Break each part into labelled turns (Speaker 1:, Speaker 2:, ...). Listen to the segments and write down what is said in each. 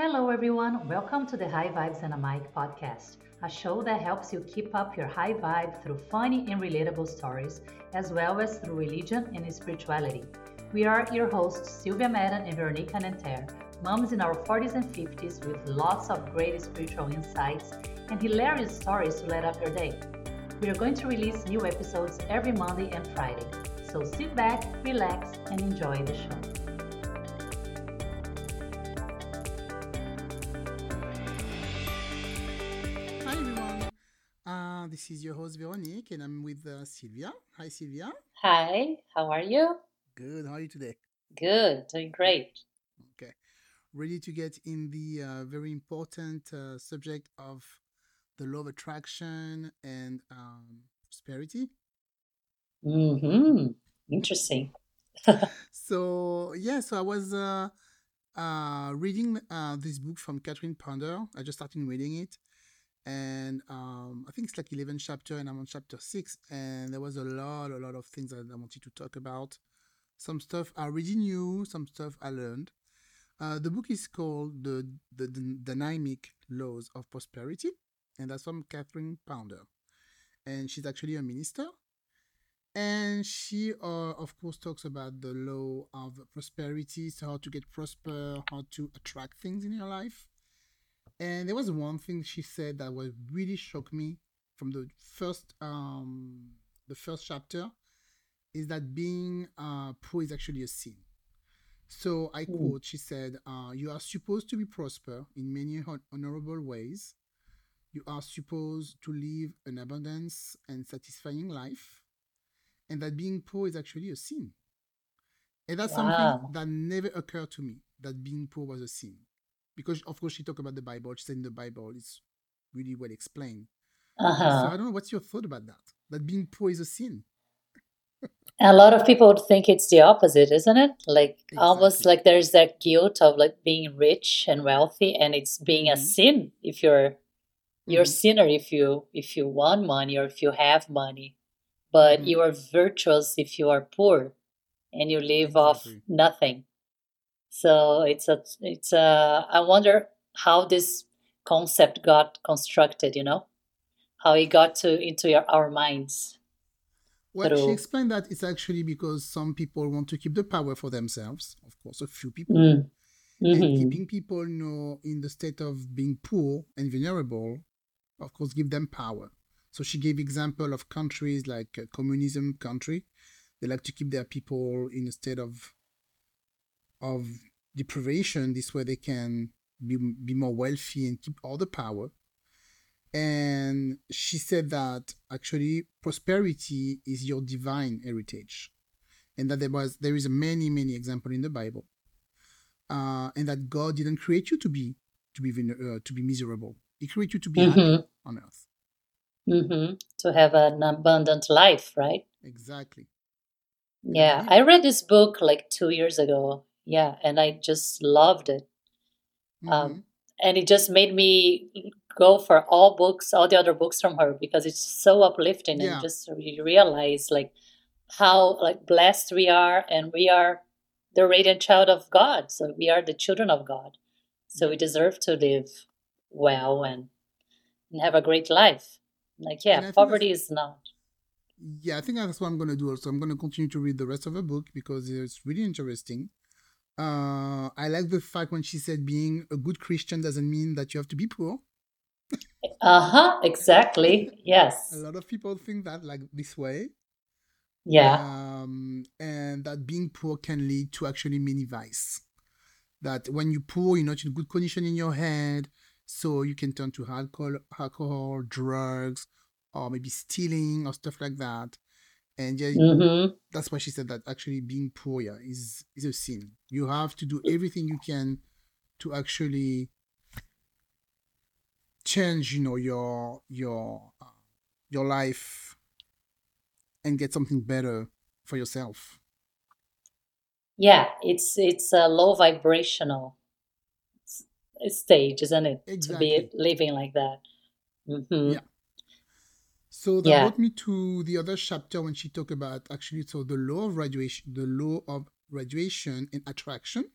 Speaker 1: Hello, everyone. Welcome to the High Vibes and a Mic podcast, a show that helps you keep up your high vibe through funny and relatable stories, as well as through religion and spirituality. We are your hosts, Silvia Madden and Veronique Nanterre, moms in our 40s and 50s with lots of great spiritual insights and hilarious stories to light up your day. We are going to release new episodes every Monday and Friday. So sit back, relax, and enjoy the show.
Speaker 2: This is your host Veronique, and I'm with uh, Silvia. Hi Silvia.
Speaker 3: Hi, how are you?
Speaker 2: Good. How are you today?
Speaker 3: Good, doing great.
Speaker 2: Okay. Ready to get in the uh, very important uh, subject of the law of attraction and um, prosperity.
Speaker 3: Mm-hmm. Interesting.
Speaker 2: So yeah, so I was uh, uh, reading uh, this book from Catherine Ponder. I just started reading it, and um, I think it's like eleven chapter, and I'm on chapter six. And there was a lot, a lot of things that I wanted to talk about. Some stuff I already knew, some stuff I learned. Uh, the book is called the, the the Dynamic Laws of Prosperity, and that's from Catherine Ponder, and she's actually a minister. And she, uh, of course, talks about the law of prosperity, so how to get prosper, how to attract things in your life. And there was one thing she said that was really shocked me from the first, um, the first chapter, is that being uh, poor is actually a sin. So I quote, she said, uh, You are supposed to be prosper in many hon- ways. You are supposed to live an abundance and satisfying life. And that being poor is actually a sin. And that's something that never occurred to me that being poor was a sin. Because, of course, she talked about the Bible. She said in the Bible it's really well explained. So
Speaker 3: Uh-huh.
Speaker 2: I don't know what's your thought about that? That being poor is a sin.
Speaker 3: A lot of people would think it's the opposite, isn't it? Like almost like there's that guilt of like being rich and wealthy, and it's being a
Speaker 2: hmm
Speaker 3: sin if you're you're a
Speaker 2: hmm
Speaker 3: sinner if you if you want money or if you have money, but
Speaker 2: hmm
Speaker 3: you are virtuous if you are poor and you live off nothing. So it's a it's a I wonder how this concept got constructed, you know, how it got to into your, our minds
Speaker 2: Well, she explained that it's actually because some people want to keep the power for themselves, of course, a few people,
Speaker 3: Mm,
Speaker 2: and
Speaker 3: hmm
Speaker 2: keeping people you know, in the state of being poor and vulnerable, of course, give them power. So she gave example of countries like a communism country. They like to keep their people in a state of of deprivation. This way they can be, be more wealthy and keep all the power. And she said that actually prosperity is your divine heritage, and that there was there is many many example in the Bible, uh, and that God didn't create you to be to be uh, to be miserable. He created you to be happy
Speaker 3: hmm
Speaker 2: on earth.
Speaker 3: hmm To have an abundant life, right?
Speaker 2: Exactly,
Speaker 3: Yeah, I read this book like two years ago. Yeah, and I just loved it.
Speaker 2: hmm
Speaker 3: Um, and it just made me go for all books, all the other books from her because it's so uplifting and just re- realize like how like blessed we are and we are the radiant child of God. So we are the children of God. So we deserve to live well and, and have a great life. Like, yeah,
Speaker 2: And I think that's
Speaker 3: poverty is not.
Speaker 2: yeah, I think that's what I'm gonna do. Also, I'm gonna continue to read the rest of the book because it's really interesting. Uh, I like the fact when she said being a good Christian doesn't mean that you have to be poor.
Speaker 3: Uh-huh, exactly. Yes.
Speaker 2: a lot of people think that like this way,
Speaker 3: Yeah.
Speaker 2: um, and that being poor can lead to actually many vice. That when you're poor, you're not in good condition in your head, so you can turn to alcohol, alcohol, drugs, or maybe stealing or stuff like that. And yeah,
Speaker 3: Mm-hmm.
Speaker 2: that's why she said that actually being poor yeah, is is a sin. You have to do everything you can to actually change, you know, your your uh, your life and get something better for yourself.
Speaker 3: Yeah, it's it's a low vibrational stage, isn't it? To be living like that. Mm-hmm.
Speaker 2: Yeah. So that
Speaker 3: Yeah.
Speaker 2: brought me to the other chapter when she talked about actually so the law of graduation, the law of graduation and attraction.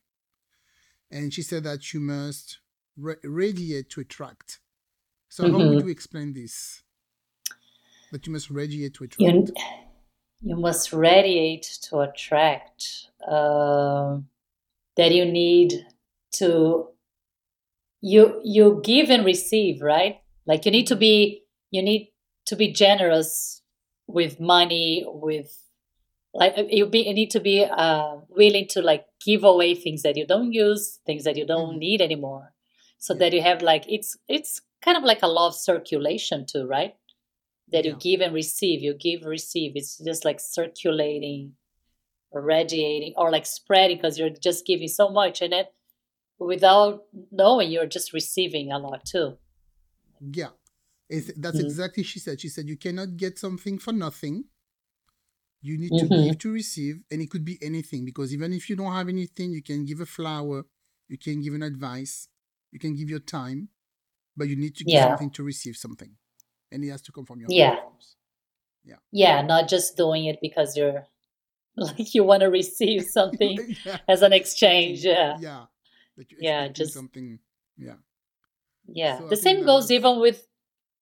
Speaker 2: And she said that you must ra- radiate to attract. So how would
Speaker 3: Mm-hmm.
Speaker 2: you explain this? That you must radiate to attract.
Speaker 3: You, you must radiate to attract. Um, that you need to you you give and receive, right? Like you need to be you need to be generous with money, with like you be you need to be uh, willing to like give away things that you don't use, things that you don't
Speaker 2: Mhm.
Speaker 3: need anymore, so
Speaker 2: Yeah.
Speaker 3: that you have like it's it's kind of like a law of circulation too, right? That you give and receive, you give receive. It's just like circulating, or radiating, or like spreading because you're just giving so much, and then without knowing, you're just receiving a lot too.
Speaker 2: Yeah. It's, that's
Speaker 3: Mhm.
Speaker 2: exactly she said. She said you cannot get something for nothing. You need to
Speaker 3: Mhm.
Speaker 2: give to receive, and it could be anything because even if you don't have anything, you can give a flower, you can give an advice, you can give your time, but you need to give
Speaker 3: Yeah.
Speaker 2: something to receive something, and it has to come from your
Speaker 3: Yeah.
Speaker 2: of course.
Speaker 3: Yeah, not just doing it because you're like you want to receive something
Speaker 2: yeah.
Speaker 3: as an exchange. Yeah.
Speaker 2: Yeah.
Speaker 3: Yeah, just-
Speaker 2: something. Yeah.
Speaker 3: Yeah.
Speaker 2: So
Speaker 3: the same goes
Speaker 2: was-
Speaker 3: even with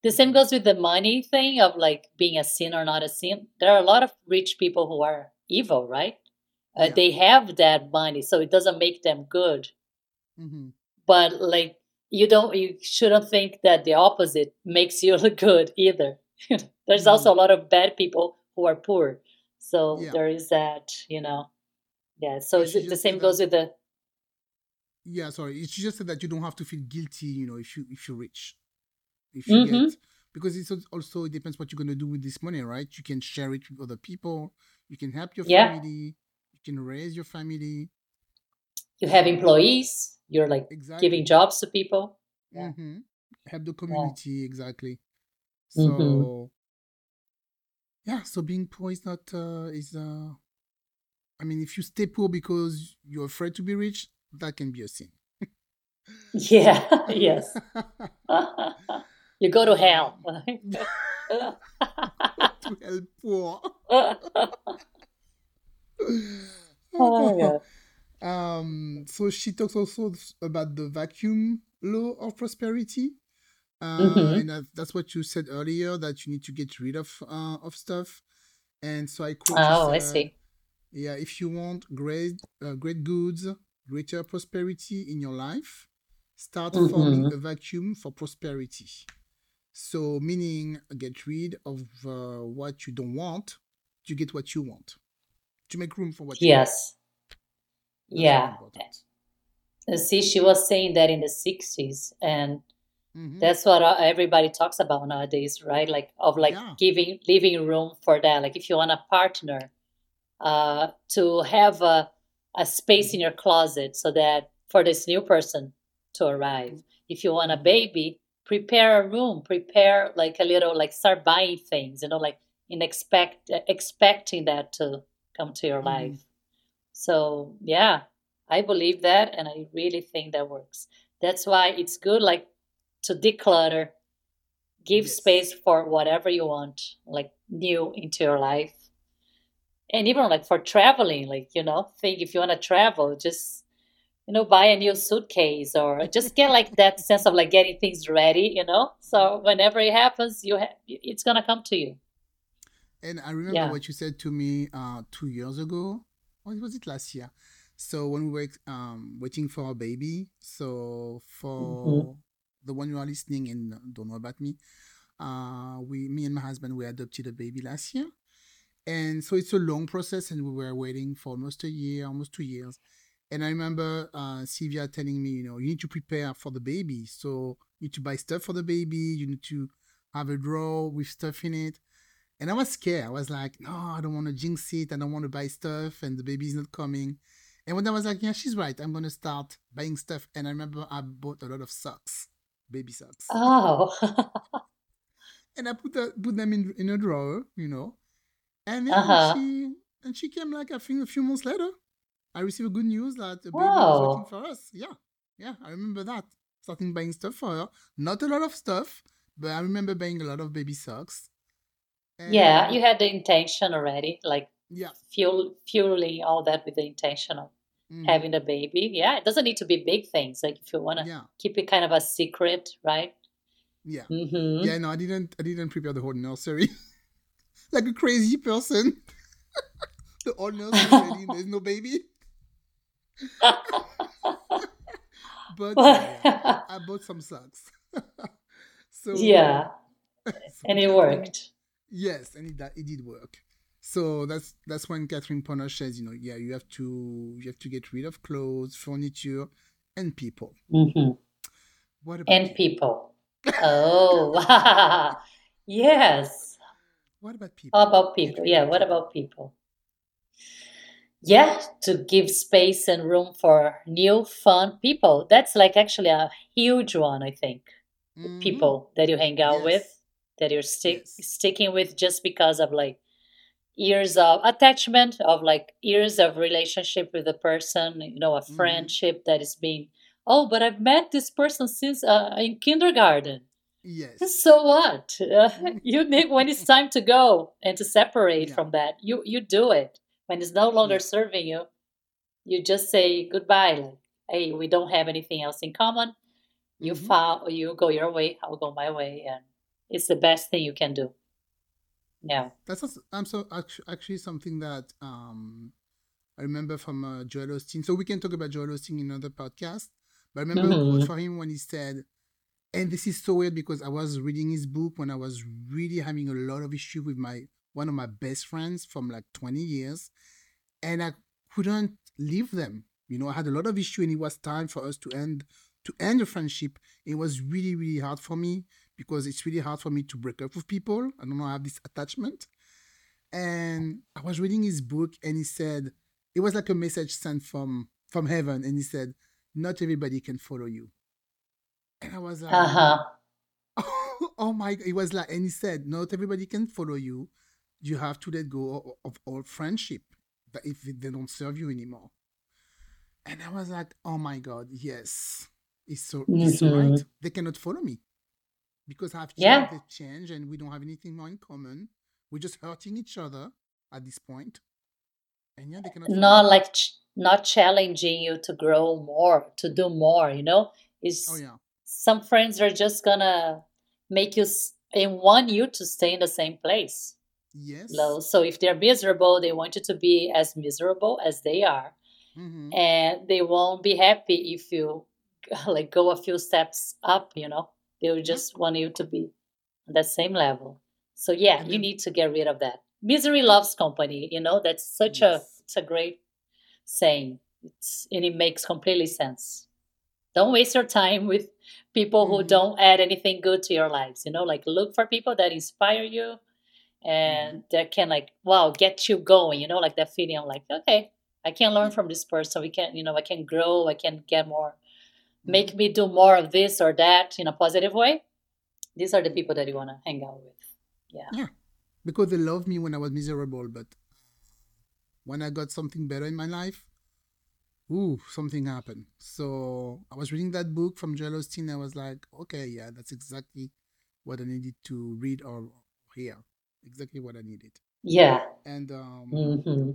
Speaker 3: the same goes with the money thing of like being a sin or not a sin. There are a lot of rich people who are evil, right? Uh,
Speaker 2: Yeah.
Speaker 3: They have that money, so it doesn't make them good.
Speaker 2: hmm
Speaker 3: But like you don't, you shouldn't think that the opposite makes you look good either. There's
Speaker 2: Mhm.
Speaker 3: also a lot of bad people who are poor, so
Speaker 2: Yeah.
Speaker 3: there is that, you know. Yeah. So
Speaker 2: Yeah,
Speaker 3: is it the same goes
Speaker 2: that-
Speaker 3: with the
Speaker 2: Yeah, sorry. It's just that you don't have to feel guilty, you know, if you if you're rich, if you
Speaker 3: Mhm.
Speaker 2: get because it's also it depends what you're gonna do with this money, right? You can share it with other people. You can help your
Speaker 3: Yeah.
Speaker 2: family. You can raise your family.
Speaker 3: you have employees, you're like
Speaker 2: Exactly.
Speaker 3: giving jobs to people. Yeah.
Speaker 2: hmm Help the community exactly. So
Speaker 3: Mhm.
Speaker 2: yeah, so being poor is not uh is uh I mean if you stay poor because you're afraid to be rich, that can be a sin.
Speaker 3: Yeah. yes. you go to hell.
Speaker 2: to help poor.
Speaker 3: oh.
Speaker 2: Um, so she talks also about the vacuum law of prosperity. Uh,
Speaker 3: Mhm.
Speaker 2: And that, that's what you said earlier that you need to get rid of uh, of stuff. And so I quote.
Speaker 3: Oh,
Speaker 2: you
Speaker 3: I see.
Speaker 2: Yeah, if you want great, uh, great goods, greater prosperity in your life, start forming
Speaker 3: Mhm.
Speaker 2: a vacuum for prosperity. So, meaning get rid of uh, what you don't want to get what you want, to make room for what you want.
Speaker 3: Yes. Yeah. And see, she was saying that in the 60s, and
Speaker 2: Mhm.
Speaker 3: that's what uh, everybody talks about nowadays, right? Like, of like
Speaker 2: Yeah.
Speaker 3: giving, leaving room for that. Like, if you want a partner, uh, to have a, a space in your closet so that for this new person to arrive. If you want a
Speaker 2: Mhm.
Speaker 3: baby, prepare a room, prepare like a little, like start buying things, you know, like in expect expecting that to come to your
Speaker 2: Mhm.
Speaker 3: life. So yeah, I believe that, and I really think that works. That's why it's good, like to declutter, give
Speaker 2: Yes.
Speaker 3: space for whatever you want, like new into your life and even like for traveling like you know think if you want to travel just you know buy a new suitcase or just get like that sense of like getting things ready you know so whenever it happens you have it's gonna come to you
Speaker 2: And I remember
Speaker 3: Yeah.
Speaker 2: what you said to me uh, two years ago. Or was it last year? So when we were um, waiting for a baby, so for
Speaker 3: Mhm.
Speaker 2: the one you are listening and don't know about me, uh, we, me and my husband, we adopted a baby last year, and so it's a long process, and we were waiting for almost a year, almost two years. And I remember uh, Silvia telling me, you know, you need to prepare for the baby. So you need to buy stuff for the baby. You need to have a drawer with stuff in it. And I was scared. I was like, no, I don't want to jinx it. I don't want to buy stuff, and the baby's not coming. And when I was like, yeah, she's right. I'm going to start buying stuff. And I remember I bought a lot of socks, baby socks.
Speaker 3: oh
Speaker 2: and I put, the, put them in, in a drawer, you know. And then
Speaker 3: Uh-huh.
Speaker 2: she and she came like I think a few months later. I received good news that a baby was waiting for us. Yeah, yeah, I remember that. Starting buying stuff for her. Not a lot of stuff, but I remember buying a lot of baby socks.
Speaker 3: yeah you had the intention already like
Speaker 2: yeah,
Speaker 3: fuel fueling all that with the intention of
Speaker 2: Mhm.
Speaker 3: having a baby. Yeah, it doesn't need to be big things. Like if you want to
Speaker 2: Yeah,
Speaker 3: keep it kind of a secret, right?
Speaker 2: yeah,
Speaker 3: hmm
Speaker 2: yeah. No, I didn't. I didn't prepare the whole nursery like a crazy person. the whole nursery. There's no baby. But yeah, I bought some socks. so
Speaker 3: yeah,
Speaker 2: so
Speaker 3: and it worked.
Speaker 2: Yes, and it, it did work. So that's that's when Catherine Ponder says, you know, yeah, you have to you have to get rid of clothes, furniture, and people.
Speaker 3: Mm-hmm.
Speaker 2: What about
Speaker 3: And
Speaker 2: you?
Speaker 3: people. Oh, yes.
Speaker 2: What about people?
Speaker 3: How about people? Yeah, what about people? Yeah, to give space and room for new, fun people. That's like actually a huge one, I think.
Speaker 2: Mhm.
Speaker 3: People that you hang out with, that you're stick
Speaker 2: Yes.
Speaker 3: sticking with just because of like years of attachment, of like years of relationship with the person, you know, a
Speaker 2: Mhm.
Speaker 3: friendship that is being, oh, but I've met this person since uh, in kindergarten.
Speaker 2: Yes.
Speaker 3: So what? Uh, you need when it's time to go and to separate
Speaker 2: Yeah.
Speaker 3: from that. You you do it when it's no longer serving you. You just say goodbye. Like, hey, we don't have anything else in common. You
Speaker 2: Mhm.
Speaker 3: file, you go your way, I'll go my way, and it's the best thing you can do. Yeah.
Speaker 2: That's also, I'm so actu- actually something that um I remember from uh, Joel Osteen. So we can talk about Joel Osteen in another podcast. But I remember
Speaker 3: Mhm.
Speaker 2: for him when he said, and this is so weird because I was reading his book when I was really having a lot of issue with my one of my best friends from like 20 years, and I couldn't leave them. You know, I had a lot of issue, and it was time for us to end to end the friendship. It was really really hard for me because it's really hard for me to break up with people. I don't know, I have this attachment. And I was reading his book, and he said it was like a message sent from from heaven, and he said, "Not everybody can follow you." And I was like,
Speaker 3: Uh huh.
Speaker 2: oh my god it was like and he said not everybody can follow you you have to let go of, of all friendship if they don't serve you anymore and i was like oh my god yes it's so it's so right
Speaker 3: Mhm.
Speaker 2: they cannot follow me because i've changed
Speaker 3: Yeah.
Speaker 2: they change and we don't have anything more in common we're just hurting each other at this point and yeah they cannot
Speaker 3: Not like ch- not challenging you to grow more, to do more. You know, is
Speaker 2: oh yeah
Speaker 3: some friends are just gonna make you s- and want you to stay in the same place.
Speaker 2: Yes
Speaker 3: Lo- So if they're miserable, they want you to be as miserable as they are,
Speaker 2: hmm
Speaker 3: and they won't be happy if you like go a few steps up. You know, they will just want you to be on that same level. So yeah, you need to get rid of that. Misery loves company. You know, that's such a it's a great saying. It's and it makes completely sense. Don't waste your time with people who
Speaker 2: hmm
Speaker 3: don't add anything good to your lives. You know, like look for people that inspire you
Speaker 2: Mm-hmm.
Speaker 3: and that can like wow get you going. You know, like that feeling of like okay, I can learn from this person. We can you know I can grow. I can get more. Make mm-hmm. me do more of this or that in a positive way. These are the people that you want to hang out with. Yeah.
Speaker 2: yeah because they loved me when i was miserable but when I got something better in my life, ooh, something happened. So I was reading that book from Joel Osteen. I was like, okay, yeah, that's exactly what I needed to read or hear. Exactly what I needed.
Speaker 3: Yeah.
Speaker 2: And um
Speaker 3: hmm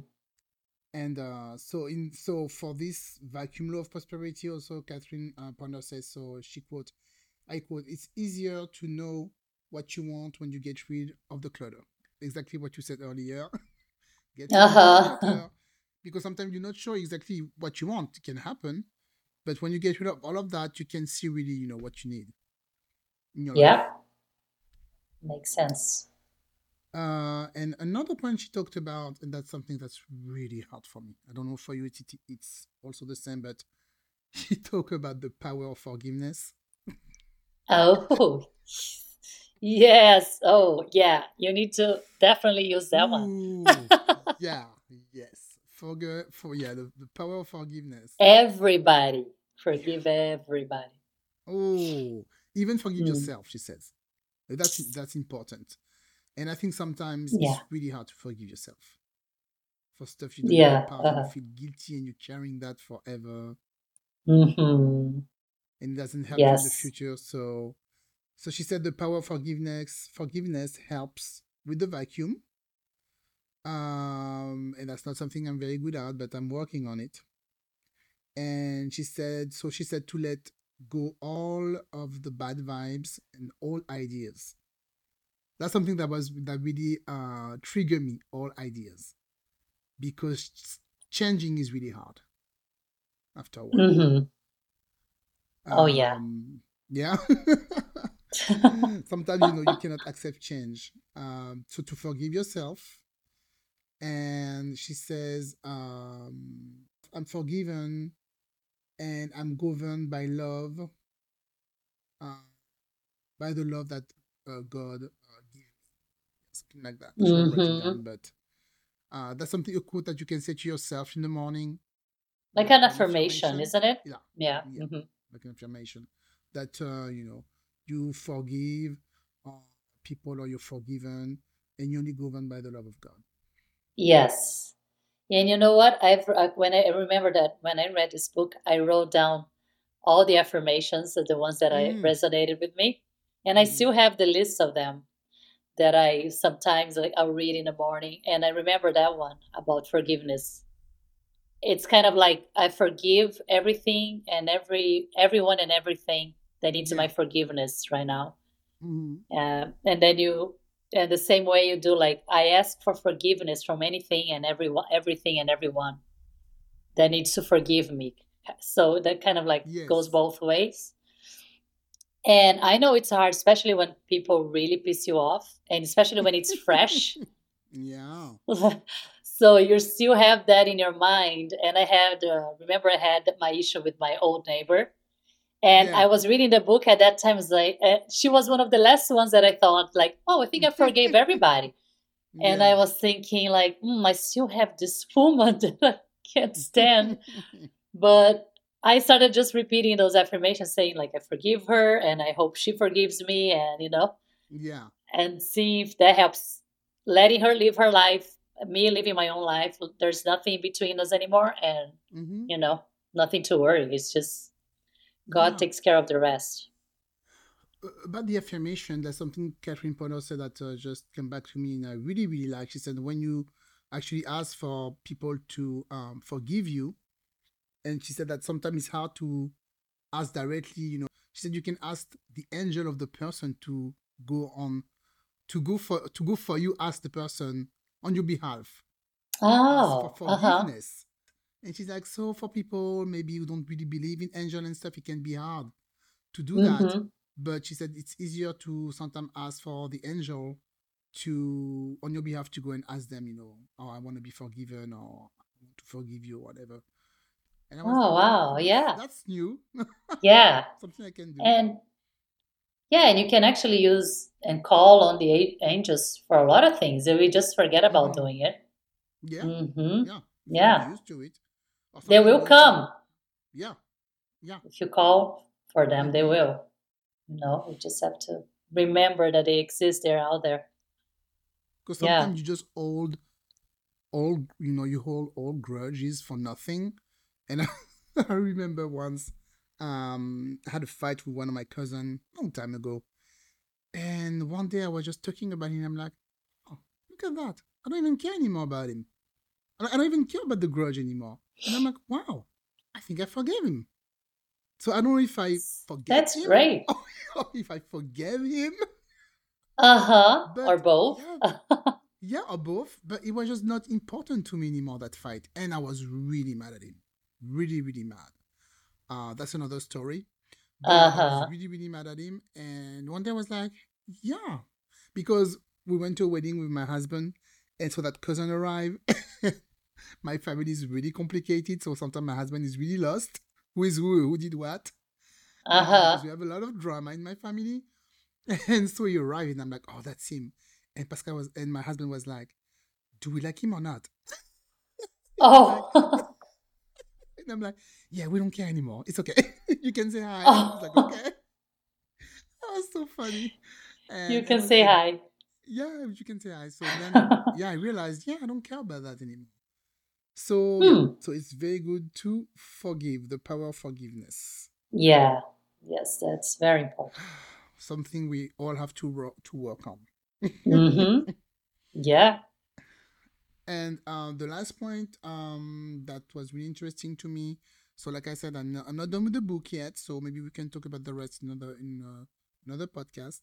Speaker 2: and uh so in so for this vacuum law of prosperity also Catherine uh, Ponder says so she quote I quote it's easier to know what you want when you get rid of the clutter. Exactly what you said earlier. get rid of the
Speaker 3: Uh-huh.
Speaker 2: clutter because sometimes you're not sure exactly what you want. It can happen. But when you get rid of all of that, you can see really, you know, what you need your life.
Speaker 3: Yeah. Makes sense.
Speaker 2: Uh, and another point she talked about, and that's something that's really hard for me. I don't know for you, it, it, it's also the same, but she talked about the power of forgiveness.
Speaker 3: Oh, yes. Oh, yeah. You need to definitely use that one.
Speaker 2: Yeah, yes. Forget, for yeah, the, the power of forgiveness.
Speaker 3: Everybody. Forgive everybody.
Speaker 2: Oh, even forgive
Speaker 3: Mm.
Speaker 2: yourself, she says. That's that's important. And I think sometimes
Speaker 3: Yeah.
Speaker 2: it's really hard to forgive yourself for stuff you in
Speaker 3: Yeah.
Speaker 2: the
Speaker 3: Uh-huh.
Speaker 2: You feel guilty and you're carrying that forever.
Speaker 3: hmm
Speaker 2: and it doesn't help you in the future. So, so she said the power of forgiveness forgiveness helps with the vacuum. Um, and that's not something I'm very good at, but I'm working on it. and she said so she said to let go all of the bad vibes and all ideas that's something that was that really uh triggered me all ideas. Because changing is really hard after a while.
Speaker 3: Hmm Oh, yeah.
Speaker 2: um, yeah. Sometimes you know you cannot accept change. Um so to forgive yourself and she says um i'm forgiven and i'm governed by love uh, by the love that uh, god something like that. I should have write it
Speaker 3: hmm
Speaker 2: down, but uh, that's something you quote that you can say to yourself in the morning.
Speaker 3: Like an affirmation,
Speaker 2: affirmation.
Speaker 3: isn't it?
Speaker 2: yeah.
Speaker 3: Yeah.
Speaker 2: yeah.
Speaker 3: Hmm
Speaker 2: like an affirmation that uh, you know you forgive uh, people or you're forgiven and you're only governed by the love of god.
Speaker 3: Yes. And you know what? I've uh, when I I remember that when I read this book, I wrote down all the affirmations, the ones that I
Speaker 2: mm,
Speaker 3: resonated with me, and I
Speaker 2: mm,
Speaker 3: still have the list of them that I sometimes like I'll read in the morning, and I remember that one about forgiveness. It's kind of like I forgive everything and every everyone and everything that needs
Speaker 2: yeah
Speaker 3: my forgiveness right now.
Speaker 2: hmm
Speaker 3: Uh, and then you, and the same way you do, like I ask for forgiveness from anything and everyone, everything and everyone that needs to forgive me. So that kind of like goes both ways. And I know it's hard, especially when people really piss you off, and especially when it's fresh.
Speaker 2: yeah
Speaker 3: so you still have that in your mind. And I had, uh, remember, I had my issue with my old neighbor, and I was reading the book at that time. Like uh, she was one of the last ones that I thought, like, oh, I think I forgave everybody. And I was thinking, like, mm, I still have this woman that I can't stand. But I started just repeating those affirmations, saying, like, I forgive her, and I hope she forgives me, and you know,
Speaker 2: yeah
Speaker 3: and see if that helps. Letting her live her life, me living my own life. There's nothing between us anymore, and
Speaker 2: hmm
Speaker 3: you know, nothing to worry. It's just God
Speaker 2: yeah
Speaker 3: takes care of the rest.
Speaker 2: Uh, about the affirmation there's something catherine Ponder said that uh, just came back to me and i really really like she said when you actually ask for people to um, forgive you and she said that sometimes it's hard to ask directly you know. She said you can ask the angel of the person to go on to go for to go for you ask the person on your behalf. For
Speaker 3: Oh, huh.
Speaker 2: forgiveness and she's like so for people maybe who don't really believe in angel and stuff it can be hard to do that.
Speaker 3: Mm-hmm.
Speaker 2: but she said it's easier to sometimes ask for the angel to on your behalf to go and ask them you know oh i want to be forgiven or i want to forgive you or whatever and i was
Speaker 3: Oh, wow.
Speaker 2: that's
Speaker 3: Yeah.
Speaker 2: that's new
Speaker 3: Yeah.
Speaker 2: something i can do
Speaker 3: And yeah, and you can actually use and call on the angels for a lot of things. We just forget about
Speaker 2: hmm
Speaker 3: doing it.
Speaker 2: yeah
Speaker 3: Mm-hmm.
Speaker 2: yeah if you're not
Speaker 3: Yeah.
Speaker 2: used to it
Speaker 3: They will come.
Speaker 2: yeah yeah
Speaker 3: If you call for them, they
Speaker 2: hmm
Speaker 3: will. You know, we just have to remember that they exist. They're out there.
Speaker 2: because
Speaker 3: Yeah.
Speaker 2: sometimes you just hold all you know you hold all grudges for nothing and I, I remember once um I had a fight with one of my cousin a long time ago. And one day I was just talking about him. I'm like oh look at that. I don't even care anymore about him. I don't, I don't even care about the grudge anymore. And I'm like wow. I think I forgave him. So I don't know if I forget
Speaker 3: That's
Speaker 2: him
Speaker 3: great.
Speaker 2: or if I forgave him.
Speaker 3: Uh huh. Or both.
Speaker 2: yeah Yeah, or both, but it was just not important to me anymore that fight, and I was really mad at him, really, really mad. Uh, that's another story,
Speaker 3: Uh
Speaker 2: but I was
Speaker 3: huh.
Speaker 2: really, really mad at him, and one day I was like, yeah, because we went to a wedding with my husband, and so that cousin arrived. my family is really complicated, so sometimes my husband is really lost. Who is who? Who did what?
Speaker 3: Uh
Speaker 2: Uh, because
Speaker 3: huh.
Speaker 2: we have a lot of drama in my family. And so he arrived, and I'm like, oh, that's him. And Pascal was, and my husband was like, do we like him or not? And I'm like,
Speaker 3: Oh.
Speaker 2: And I'm like, yeah, we don't care anymore. It's okay. you can say hi. He's like,
Speaker 3: oh.
Speaker 2: okay. That was so funny.
Speaker 3: You
Speaker 2: And I
Speaker 3: can say
Speaker 2: and
Speaker 3: hi.
Speaker 2: yeah, you can say hi. So then, yeah, I realized, yeah, I don't care about that anymore. So
Speaker 3: Hmm.
Speaker 2: so it's very good to forgive, the power of forgiveness.
Speaker 3: Yeah. Yes, that's very important.
Speaker 2: Something we all have to work to work on.
Speaker 3: Mm-hmm. Yeah.
Speaker 2: And uh, the last point um, that was really interesting to me So, like I said, I'm not, I'm not done with the book yet. So maybe we can talk about the rest in another in uh, another podcast.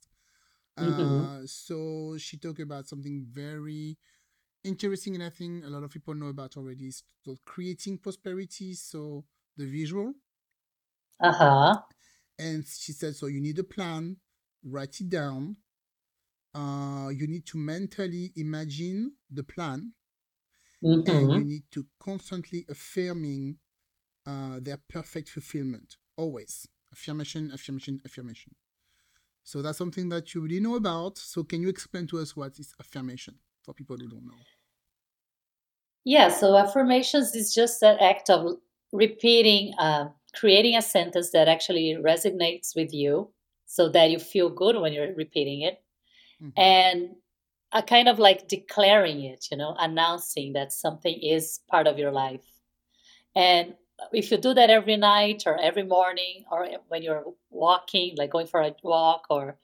Speaker 3: Mm-hmm.
Speaker 2: Uh, so she talked about something very interesting, and I think a lot of people know about already. Called creating prosperity. So the visual.
Speaker 3: Uh huh.
Speaker 2: And she said, so you need a plan, write it down. Uh, you need to mentally imagine the plan, and you
Speaker 3: Mm-hmm.
Speaker 2: need to constantly affirming uh, their perfect fulfillment. Always affirmation, affirmation, affirmation. So that's something that you really know about. So can you explain to us what is affirmation for people who don't know?
Speaker 3: Yeah, so affirmations is just that act of repeating, uh, creating a sentence that actually resonates with you so that you feel good when you're repeating it.
Speaker 2: Mhm.
Speaker 3: And a kind of like declaring it, you know, announcing that something is part of your life. And if you do that every night or every morning or when you're walking, like going for a walk or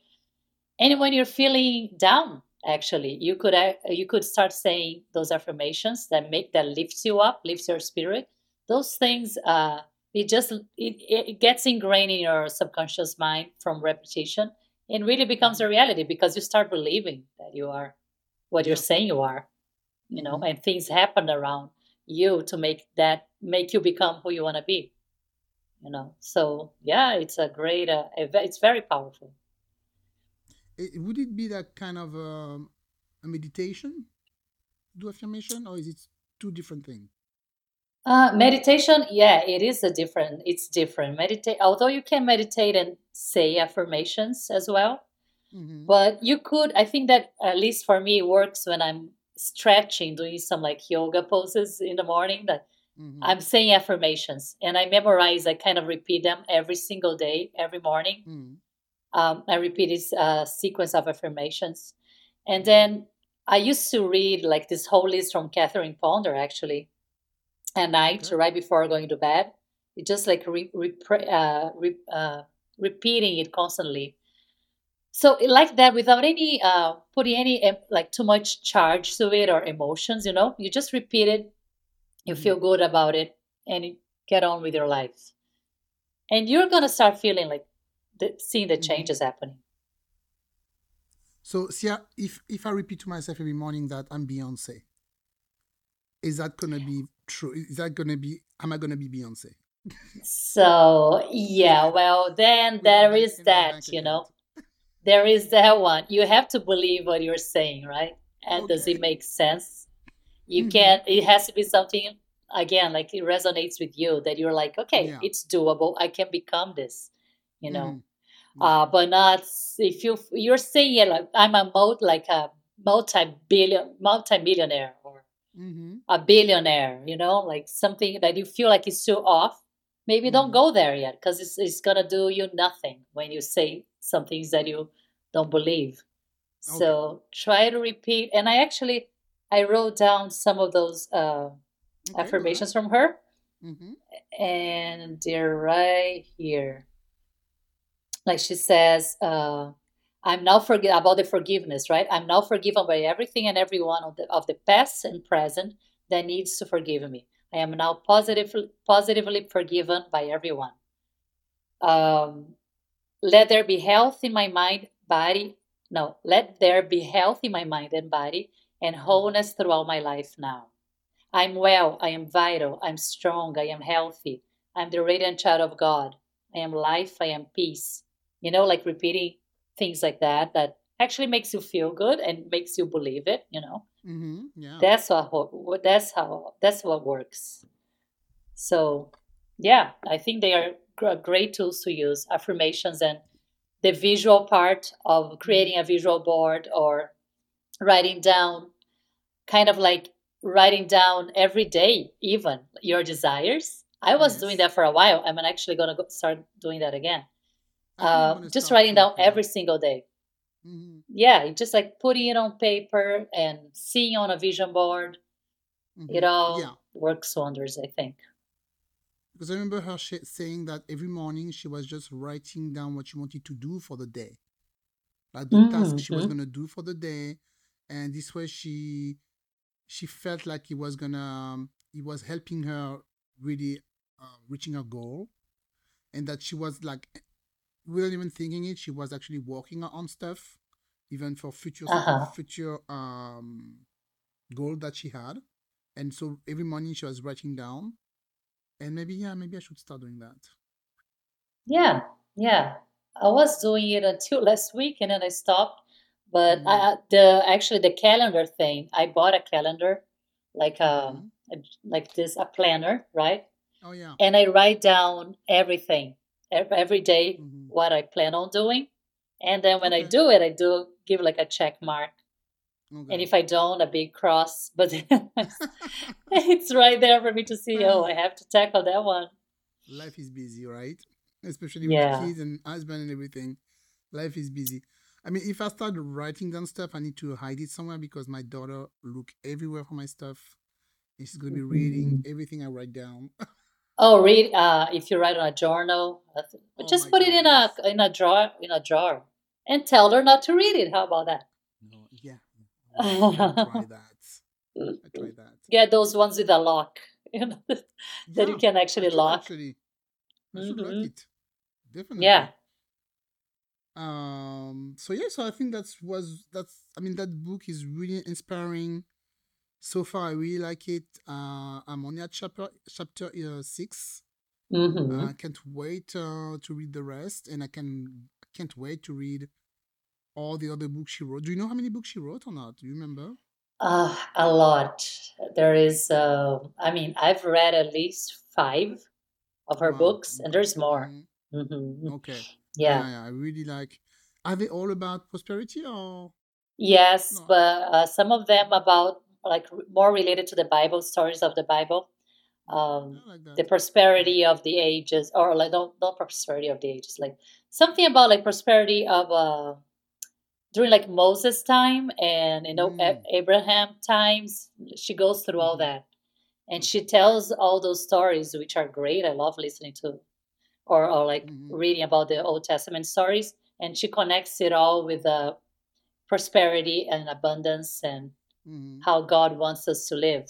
Speaker 3: and when you're feeling down, actually, you could uh, you could start saying those affirmations that make that lifts you up, lifts your spirit. Those things, uh, it just it, it gets ingrained in your subconscious mind from repetition, and really becomes a reality because you start believing that you are what you're saying you are, you know,
Speaker 2: Mhm.
Speaker 3: and things happen around you to make that make you become who you want to be, you know. So yeah, it's a great, uh, it's very powerful.
Speaker 2: It, would it be that kind of um, a meditation, do affirmation, or is it two different things?
Speaker 3: Uh, meditation, yeah, it is a different. It's different. Meditate, although you can meditate and say affirmations as well,
Speaker 2: hmm
Speaker 3: but you could. I think that at least for me, it works when I'm stretching, doing some like yoga poses in the morning. That
Speaker 2: hmm
Speaker 3: I'm saying affirmations and I memorize. I kind of repeat them every single day, every morning.
Speaker 2: hmm
Speaker 3: Um, I repeat this uh, sequence of affirmations, and
Speaker 2: hmm
Speaker 3: then I used to read like this whole list from Catherine Ponder actually at night,
Speaker 2: Okay.
Speaker 3: right before going to bed. It just like re, repre- uh, re, uh, repeating it constantly. So like that, without any uh, putting any like too much charge to it or emotions, you know, you just repeat it. You feel good about it, and you get on with your life. And you're gonna start feeling like the, seeing the
Speaker 2: hmm
Speaker 3: changes happening.
Speaker 2: So, see, if if I repeat to myself every morning that I'm Beyonce, is that gonna be true? Is that gonna be? Am I gonna be Beyonce
Speaker 3: So yeah, well then there is that, you know. There is that one. You have to believe what you're saying, right? And does it make sense? You
Speaker 2: hmm
Speaker 3: can't, it has to be something, again, like it resonates with you that you're like, okay,
Speaker 2: Yeah.
Speaker 3: it's doable. I can become this, you know.
Speaker 2: hmm
Speaker 3: Uh, but not if you you're saying it like I'm a mul like a multi-billion multi-millionaire or
Speaker 2: mm-hmm.
Speaker 3: a billionaire, you know, like something that you feel like is too off. Maybe don't
Speaker 2: hmm
Speaker 3: go there yet because it's it's gonna do you nothing when you say some things that you don't believe.
Speaker 2: Okay.
Speaker 3: So try to repeat. And I actually I wrote down some of those uh,
Speaker 2: Okay.
Speaker 3: Affirmations from her,
Speaker 2: hmm
Speaker 3: and they're right here. Like she says, uh, "I'm now forgive about the forgiveness, right? I'm now forgiven by everything and everyone of the of the past and present that needs to forgive me. I am now positively positively forgiven by everyone. Um, let there be health in my mind, body. No, let there be health in my mind and body, and wholeness throughout my life now. I'm well, I am vital, I'm strong, I am healthy, I'm the radiant child of God, I am life, I am peace. You know, like repeating things like that that actually makes you feel good and makes you believe it, you know.
Speaker 2: Mm-hmm, Yeah.
Speaker 3: That's what that's how that's what works. So, yeah, I think they are great tools to use affirmations and the visual part of creating a visual board or writing down kind of like writing down every day even your desires. I was doing that for a while i'm actually going to start doing that again. Uh, just writing down
Speaker 2: because
Speaker 3: every single day.
Speaker 2: Hmm
Speaker 3: yeah just like putting it on paper and seeing on a vision board it
Speaker 2: hmm
Speaker 3: all
Speaker 2: Yeah.
Speaker 3: works wonders i think
Speaker 2: Because I remember her sh- saying that every morning she was just writing down what she wanted to do for the day, like the task she was
Speaker 3: hmm
Speaker 2: gonna do for the day, and this way she she felt like it was gonna um, it was helping her really uh, reaching her goal, and that she was like, without even thinking it, she was actually working on stuff, even for future
Speaker 3: Uh-huh.
Speaker 2: future um goal that she had, and so every morning she was writing down, and maybe yeah, maybe I should start doing that.
Speaker 3: Yeah, yeah. I was doing it until last week and then I stopped. But I,
Speaker 2: Mm-hmm.
Speaker 3: I- the actually the calendar thing, I bought a calendar, like um
Speaker 2: Mm-hmm.
Speaker 3: like this a planner, right?
Speaker 2: Oh yeah.
Speaker 3: And I write down everything ev- every day
Speaker 2: hmm
Speaker 3: what I plan on doing. And then when I do it, I do give like a check mark. And if I don't, a big cross. But it's right there for me to see, oh, I have to tackle that one.
Speaker 2: Life is busy, right? Especially with
Speaker 3: Yeah.
Speaker 2: kids and husband and everything. Life is busy. I mean, if I start writing down stuff, I need to hide it somewhere because my daughter look everywhere for my stuff. And she's gonna be reading everything I write down.
Speaker 3: Oh, read uh, if you write on a journal,
Speaker 2: Oh
Speaker 3: just put it in a
Speaker 2: goodness.
Speaker 3: in a drawer in a jar, and tell her not to read it. How about that?
Speaker 2: Try that. I try that.
Speaker 3: Get those ones with a lock, you know, that
Speaker 2: Yeah,
Speaker 3: you can
Speaker 2: I
Speaker 3: actually lock.
Speaker 2: actually. I should
Speaker 3: Mhm.
Speaker 2: lock it. Definitely.
Speaker 3: Yeah.
Speaker 2: Um. So yeah. So I think that's was that's. I mean, that book is really inspiring. So far, I really like it. Uh, I'm only at chapter chapter uh, six.
Speaker 3: hmm
Speaker 2: I can't wait uh, to read the rest, and I can can't wait to read all the other books she wrote. Do you know how many books she wrote or not? Do you remember?
Speaker 3: Uh, a lot. There is. Uh, I mean, I've read at least five of her
Speaker 2: Wow.
Speaker 3: books, and there's more.
Speaker 2: Mhm.
Speaker 3: hmm
Speaker 2: Okay.
Speaker 3: Yeah.
Speaker 2: yeah, I really like. Are they all about prosperity or
Speaker 3: Yes,
Speaker 2: no?
Speaker 3: but uh, some of them about like r- more related to the Bible, stories of the Bible. Um,
Speaker 2: like
Speaker 3: the prosperity of the ages or like not not prosperity of the ages like something about like prosperity of uh during like moses time and you know
Speaker 2: Mm.
Speaker 3: abraham times she goes through all
Speaker 2: hmm
Speaker 3: that. And she tells all those stories which are great. I love listening to or, or like
Speaker 2: hmm
Speaker 3: reading about the old testament stories. And she connects it all with uh, prosperity and abundance and
Speaker 2: hmm
Speaker 3: how god wants us to live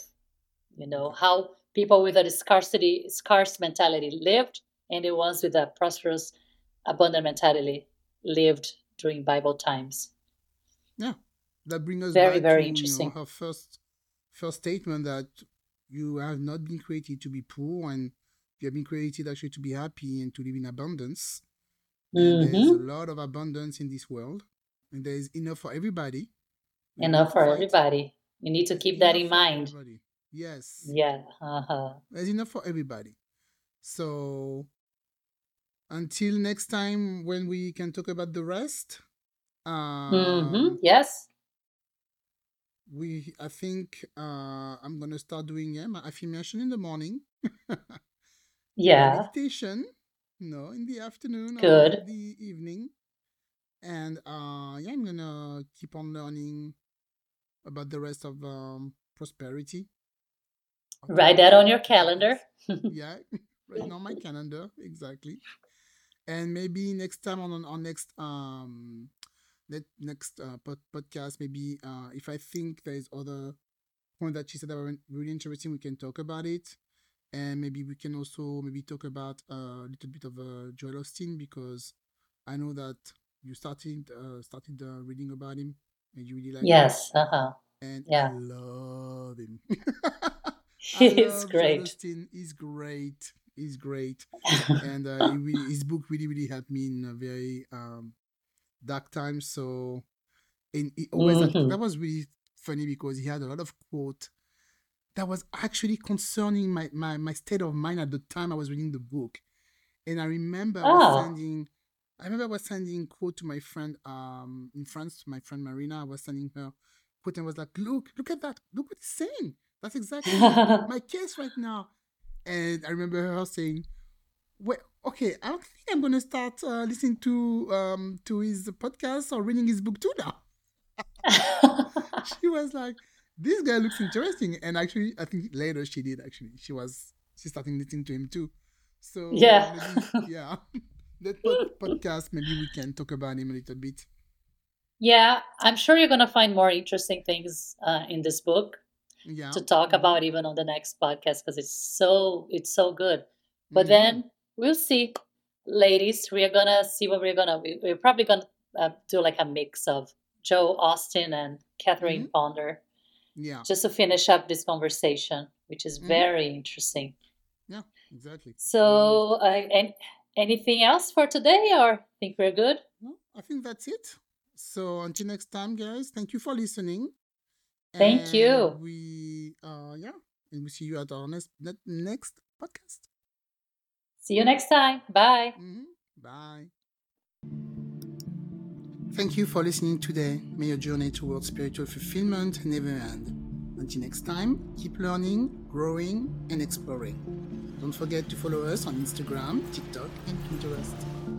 Speaker 3: you know how people with a scarcity scarce mentality lived and the ones with a prosperous abundant mentality lived during bible times
Speaker 2: Yeah, that brings us
Speaker 3: very
Speaker 2: back to
Speaker 3: very
Speaker 2: you know
Speaker 3: interesting
Speaker 2: her first first statement that you have not been created to be poor and you have been created actually to be happy and to live in abundance. And there's a lot of abundance in this world, and there is enough for everybody. We
Speaker 3: enough for
Speaker 2: fight.
Speaker 3: everybody you need to keep that in mind
Speaker 2: everybody. Yes,
Speaker 3: yeah uh-huh.
Speaker 2: there's enough for everybody. So until next time when we can talk about the rest,
Speaker 3: hmm
Speaker 2: um,
Speaker 3: yes.
Speaker 2: we I think uh, I'm gonna start doing yeah, my affirmation in the morning,
Speaker 3: yeah.
Speaker 2: meditation, no, in the afternoon or
Speaker 3: good.
Speaker 2: the evening, and uh, yeah, I'm gonna keep on learning about the rest of um, prosperity. To
Speaker 3: write that on your calendar.
Speaker 2: Yeah, right on my calendar exactly. And maybe next time on on our next um next uh, pod, podcast, maybe uh, if I think there is other point that she said that were really interesting, we can talk about it. And maybe we can also maybe talk about a little bit of uh, Joel Osteen because I know that you started uh, started uh, reading about him and you really like him,
Speaker 3: yes uh-huh
Speaker 2: and I
Speaker 3: yeah
Speaker 2: love him. I love Joel
Speaker 3: great
Speaker 2: Osteen. He's great. He's great, and uh, he really, his book really really helped me in a very um, dark time. So, and he always had,
Speaker 3: hmm
Speaker 2: that was really funny because he had a lot of quote that was actually concerning my, my my state of mind at the time I was reading the book. And I remember
Speaker 3: oh
Speaker 2: sending, I remember I was sending quote to my friend um in France, to my friend Marina. I was sending her quote and was like, look, look at that, look what he's saying. That's exactly my case right now. And I remember her saying, well, okay, I don't think I'm gonna start uh, listening to um to his podcast or reading his book too now. she was like, this guy looks interesting. And actually, I think later she did actually. She was she started listening to him too. So
Speaker 3: yeah
Speaker 2: maybe yeah, that pod- podcast maybe we can talk about him a little bit.
Speaker 3: Yeah, I'm sure you're to find more interesting things uh, in this book
Speaker 2: Yeah.
Speaker 3: to talk
Speaker 2: hmm
Speaker 3: about even on the next podcast because it's so it's so good. But
Speaker 2: Mhm.
Speaker 3: then we'll see, ladies. We are gonna see what we're gonna. We, we're probably gonna uh, do like a mix of Joe Osteen and Catherine
Speaker 2: Mhm.
Speaker 3: Ponder,
Speaker 2: Yeah,
Speaker 3: just to finish up this conversation, which is
Speaker 2: Mhm.
Speaker 3: very interesting.
Speaker 2: Yeah, exactly.
Speaker 3: So, uh, and anything else for today, or think we're good?
Speaker 2: No, I think that's it. So until next time, guys, thank you for listening.
Speaker 3: Thank you.
Speaker 2: We, uh, yeah, and we see you at our next ne- next podcast.
Speaker 3: See you next time. Bye.
Speaker 2: Mhm. Bye. Thank you for listening today. May your journey towards spiritual fulfillment never end. Until next time, keep learning, growing, and exploring. Don't forget to follow us on Instagram, TikTok, and Pinterest.